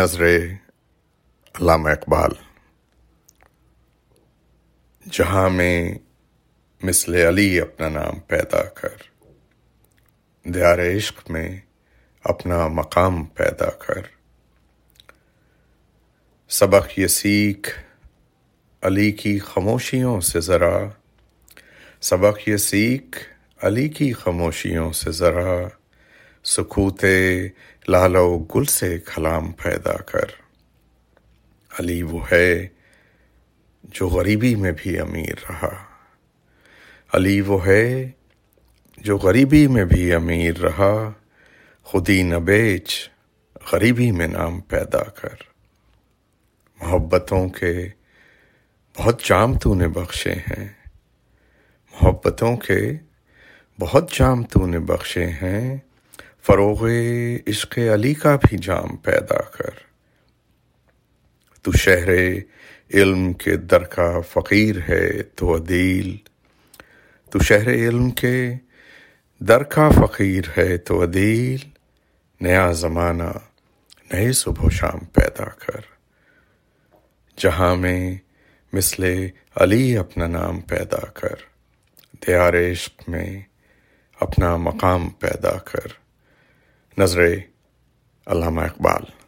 نظر علامہ اقبال، جہاں میں مثل علی اپنا نام پیدا کر، دیار عشق میں اپنا مقام پیدا کر۔ سبق یہ سیکھ علی کی خاموشیوں سے ذرا، سبق یہ سیکھ علی کی خاموشیوں سے ذرا۔ سکوت لال و گل سے کلام پیدا کر۔ علی وہ ہے جو غریبی میں بھی امیر رہا۔ علی وہ ہے جو غریبی میں بھی امیر رہا۔ خودی نہ بیچ، غریبی میں نام پیدا کر۔ محبتوں کے بہت جام تو نے بخشے ہیں۔ محبتوں کے بہت جام تو نے بخشے ہیں۔ فروغ عشق علی کا بھی جام پیدا کر۔ تو شہر علم کے در کا فقیر ہے تو عدیل۔ تو شہر علم کے در کا فقیر ہے تو عدیل۔ نیا زمانہ، نئے صبح و شام پیدا کر۔ جہاں میں مثل علی اپنا نام پیدا کر۔ دیار عشق میں اپنا مقام پیدا کر۔ نظر علامہ اقبال۔